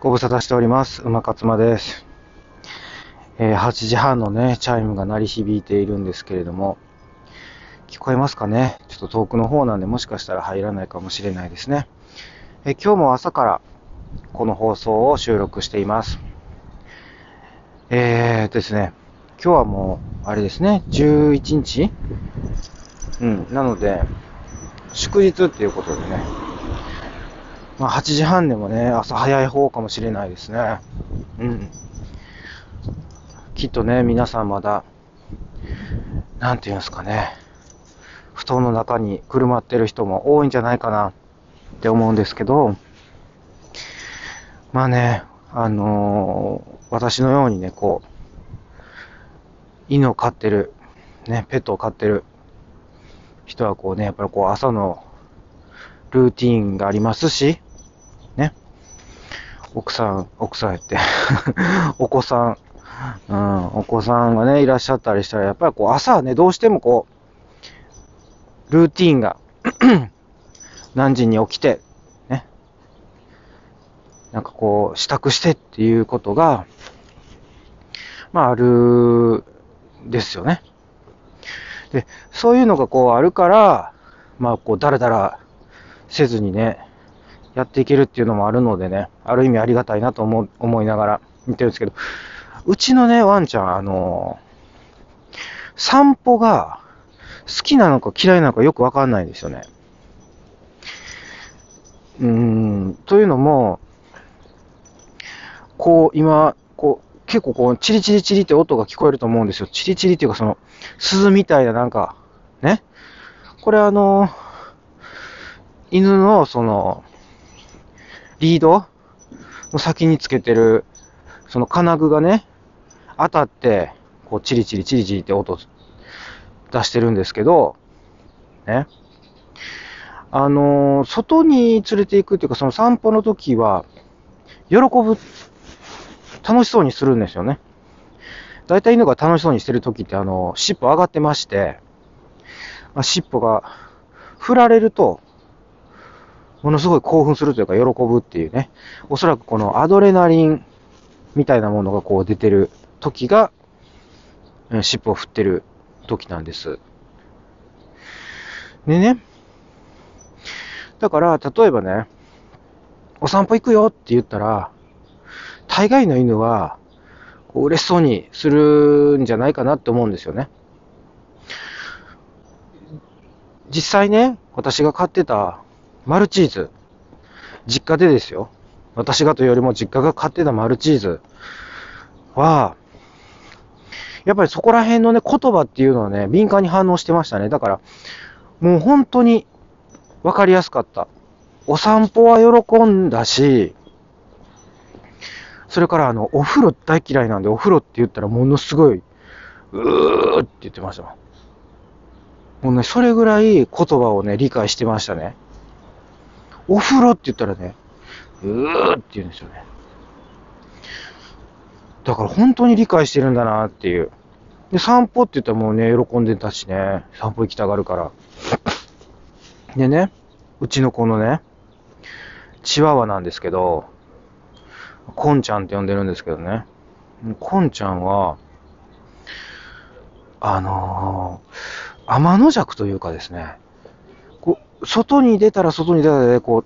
ご無沙汰しております。馬勝間です。えー8時半のね、チャイムが鳴り響いているんですけれども、聞こえますかね？ちょっと遠くの方なんで、もしかしたら入らないかもしれないですね。えー今日も朝からこの放送を収録しています。えーですね、今日はもう、あれですね、11日？うん、なので、祝日っていうことでね、まあ、8時半でもね、朝早い方かもしれないですね。うん。きっとね、皆さんまだ、なんていうんですかね、布団の中にくるまってる人も多いんじゃないかなって思うんですけど、まあね、あのー私のようにね、こう、犬を飼ってる、ね、ペットを飼ってる人はこうね、やっぱりこう朝のルーティーンがありますし、奥さん、奥さんやって、お子さん、うん、お子さんがね、いらっしゃったりしたら、やっぱりこう朝はね、どうしてもこう、ルーティーンが、何時に起きて、ね。なんかこう、支度してっていうことが、まあ、ある、ですよね。で、そういうのがこうあるから、まあこう、だらだらせずにね、やっていけるっていうのもあるのでね、ある意味ありがたいなと思思いながら見てるんですけど、うちのね、ワンちゃん、あの散歩が好きなのか嫌いなのかよくわかんないんですよね。うん、というのも、こう、今、こう、結構こう、チリチリチリって音が聞こえると思うんですよ。チリチリっていうか、その、鈴みたいななんか、ね。これあの、犬のその、リード？の先につけてる、その金具がね、当たって、こう、チリチリチリチリって音出してるんですけど、ね。あの外に連れて行くっていうか、その散歩の時は、喜ぶ、楽しそうにするんですよね。大体犬が楽しそうにしてる時って、あの、尻尾上がってまして、まあ、尻尾が振られると、ものすごい興奮するというか、喜ぶっていうね。おそらくこのアドレナリンみたいなものがこう出てる時が、尻尾を振ってる時なんです。でね。だから、例えばね、お散歩行くよって言ったら、大概の犬は、嬉しそうにするんじゃないかなって思うんですよね。実際ね、私が飼ってたマルチーズ、実家でですよ。私がというよりも実家が飼ってたマルチーズは、やっぱりそこら辺のね、言葉っていうのはね、敏感に反応してましたね。だから、もう本当にわかりやすかった。お散歩は喜んだし、それからあの、お風呂大嫌いなんで、お風呂って言ったらものすごい、うーって言ってましたもん。もうね、それぐらい言葉をね、理解してましたね。お風呂って言ったらね、うーって言うんですよね。だから本当に理解してるんだなっていう。で、散歩って言ったらもうね、喜んでたしね、散歩行きたがるから。でね、うちの子のね、チワワなんですけど、コンちゃんって呼んでるんですけどね。コンちゃんは、あのー、天の弱というかですね、外に出たら外に出たで、こ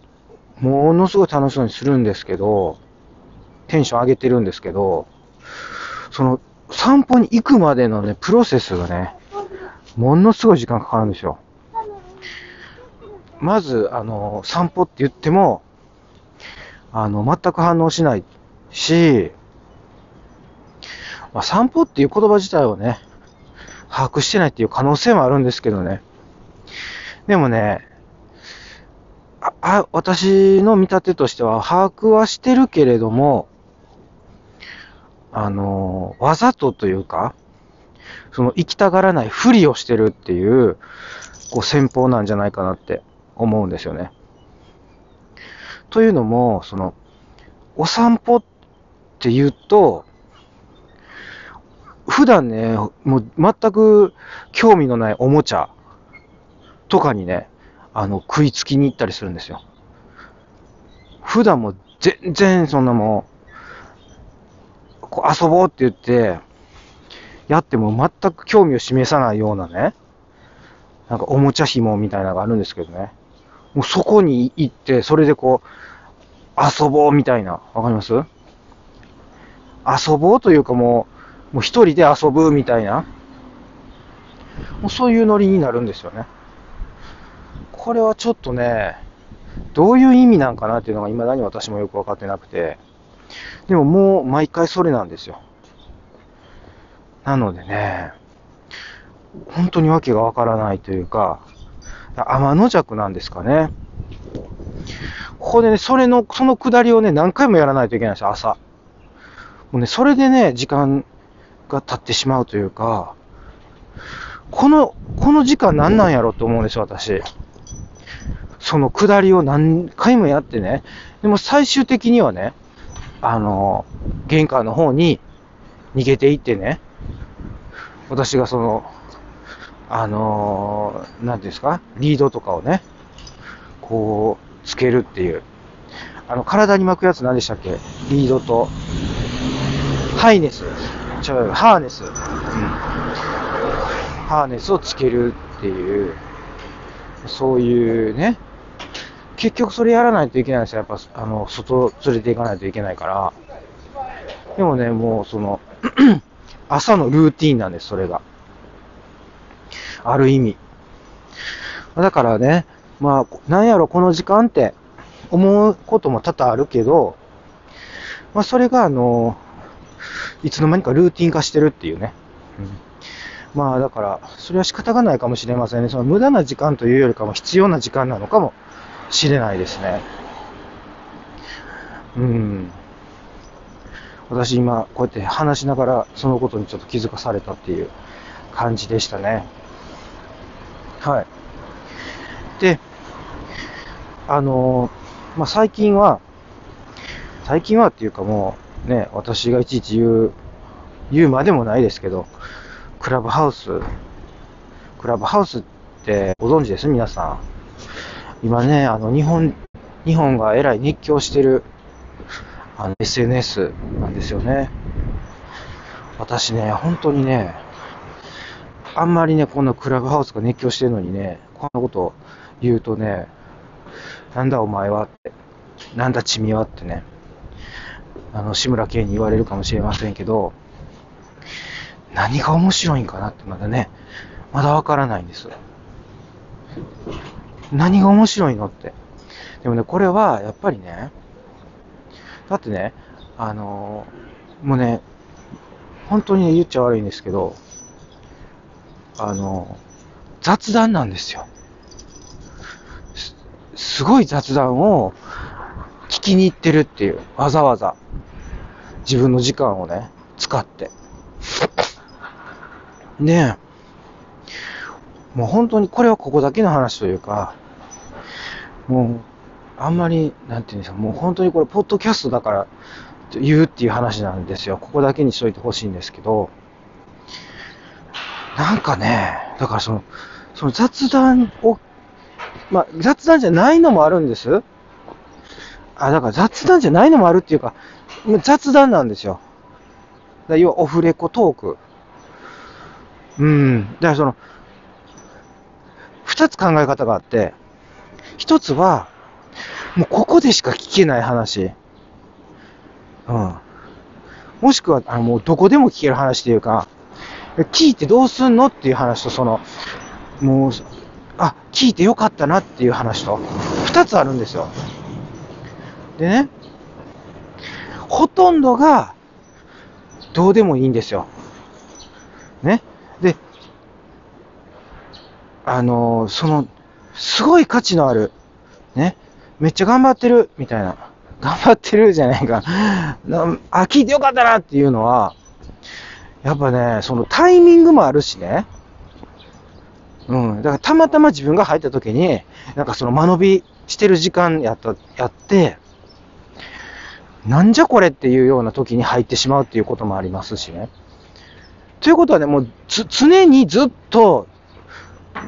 う、ものすごい楽しそうにするんですけど、テンション上げてるんですけど、その、散歩に行くまでのね、プロセスがね、ものすごい時間かかるんですよ。まず、あの、散歩って言っても、あの、全く反応しないし、まあ、散歩っていう言葉自体をね、把握してないっていう可能性もあるんですけどね。でもね、あ、あ私の見立てとしては、把握はしてるけれども、あの、わざとというか、その行きたがらないふりをしてるっていう、こう戦法なんじゃないかなって思うんですよね。というのも、その、お散歩って言うと、普段ね、もう全く興味のないおもちゃとかにね、あの、食いつきに行ったりするんですよ。普段も全然そんなもう、こう遊ぼうって言って、やっても全く興味を示さないようなね、なんかおもちゃ紐みたいなのがあるんですけどね。もうそこに行って、それでこう、遊ぼうみたいな。わかります？遊ぼうというかもう、もう一人で遊ぶみたいな。もうそういうノリになるんですよね。これはちょっとね、どういう意味なんかなっていうのが未だに私もよくわかってなくて、でももう毎回それなんですよ。なのでね、本当にわけがわからないというか、天の弱なんですかね。ここでね、それの、その下りをね、何回もやらないといけないんですよ、朝。もうね、それでね、時間が経ってしまうというか、この、この時間何なんやろと思うんですよ、私。その下りを何回もやってね。でも最終的にはね、あの、玄関の方に逃げていってね、私がその、あのー、なんですか、リードとかをね、こう、つけるっていう。あの、体に巻くやつ何でしたっけ？リードと、ハイネス。違う、ハーネス。うん。ハーネスをつけるっていう、そういうね、結局それやらないといけないんですよ。やっぱ、あの、外連れて行かないといけないから。でもね、もうその 朝のルーティンなんです、それが。ある意味。だからね、まあ、なんやろ、この時間って思うことも多々あるけど、まあ、それが、あの、いつの間にかルーティン化してるっていうね。うんまあだから、それは仕方がないかもしれませんね。その無駄な時間というよりかも必要な時間なのかもしれないですね。うん。私今こうやって話しながらそのことにちょっと気づかされたっていう感じでしたね。はい。で、あのまあ、最近は、最近はっていうかもうね、私がいちいち言う、言うまでもないですけど、クラブハウス、クラブハウスってご存知です？皆さん。今ね、あの、日本、日本がえらい熱狂してる、あの、SNS なんですよね。私ね、本当にね、あんまりね、このクラブハウスが熱狂してるのにね、こんなこと言うとね、なんだお前はって、なんだ君はってね、あの、志村けんに言われるかもしれませんけど、何が面白いんかなってまだね、まだわからないんです。何が面白いのって。でもね、これはやっぱりね、だってね、あのもうね、本当に、ね、言っちゃ悪いんですけど、あの雑談なんですよ。すすごい雑談を聞きに行ってるっていう、わざわざ。自分の時間をね、使って。で、もう本当にこれはここだけの話というか、もう、あんまり、なんていうんですか、もう本当にこれ、ポッドキャストだから言うっていう話なんですよ。ここだけにしといてほしいんですけど、なんかね、だからその、その雑談を、まあ、雑談じゃないのもあるんです。あ、だから雑談じゃないのもあるっていうか、雑談なんですよ。だ要はオフレコトーク。うん。だからその、二つ考え方があって、一つは、もうここでしか聞けない話。うん。もしくは、あの、もうどこでも聞ける話っていうか、聞いてどうすんのっていう話と、その、もう、あ、聞いてよかったなっていう話と、二つあるんですよ。でね、ほとんどが、どうでもいいんですよ。ね。で、あのその、すごい価値のある、ね、めっちゃ頑張ってる、みたいな。頑張ってるじゃないか。あ、聞いてよかったなっていうのは、やっぱね、そのタイミングもあるしね。うん。だからたまたま自分が入った時に、なんかその間延びしてる時間やった、やって、なんじゃこれっていうような時に入ってしまうっていうこともありますしね。ということはね、もうつ、常にずっと、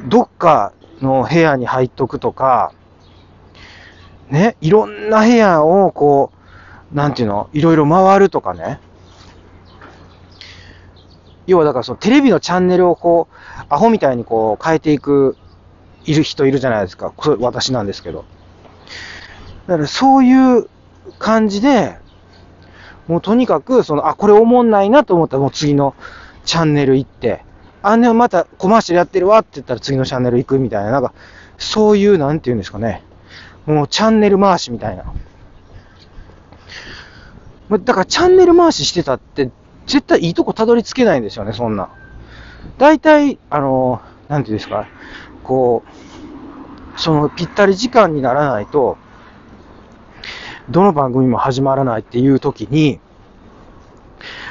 どっかの部屋に入っとくとか、ね、いろんな部屋をこう、なんていうの、いろいろ回るとかね。要はだからそのテレビのチャンネルをこう、アホみたいにこう変えていく、いる人いるじゃないですか。これ私なんですけど。だからそういう感じで、もうとにかく、その、あ、これおもんないなと思ったらもう次のチャンネル行って、あ、ね、またコマーシャルやってるわって言ったら次のチャンネル行くみたいな、なんか、そういう、なんて言うんですかね。もうチャンネル回しみたいな。だからチャンネル回ししてたって、絶対いいとこたどり着けないんですよね、そんな。大体、あの、なんていうんですか、こう、そのぴったり時間にならないと、どの番組も始まらないっていう時に、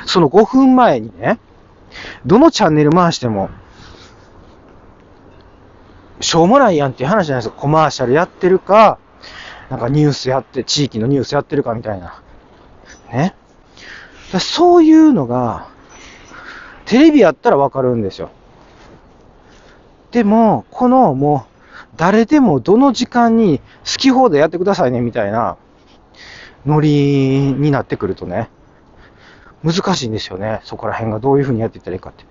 その5分前にね、どのチャンネル回しても、しょうもないやんっていう話じゃないですか。コマーシャルやってるか、なんかニュースやって、地域のニュースやってるかみたいな。ね。そういうのが、テレビやったらわかるんですよ。でも、このもう、誰でもどの時間に好き放題やってくださいねみたいなノリになってくるとね、難しいんですよね。そこら辺がどういう風にやっていったらいいかって。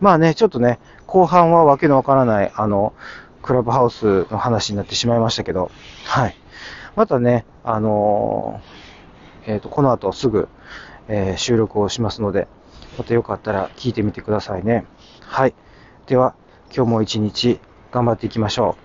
まあね、ちょっとね、後半はわけのわからない、あの、クラブハウスの話になってしまいましたけど、はい。またね、あのー、えっ、ー、と、この後すぐ、えー、収録をしますので、またよかったら聞いてみてくださいね。はい。では、今日も一日頑張っていきましょう。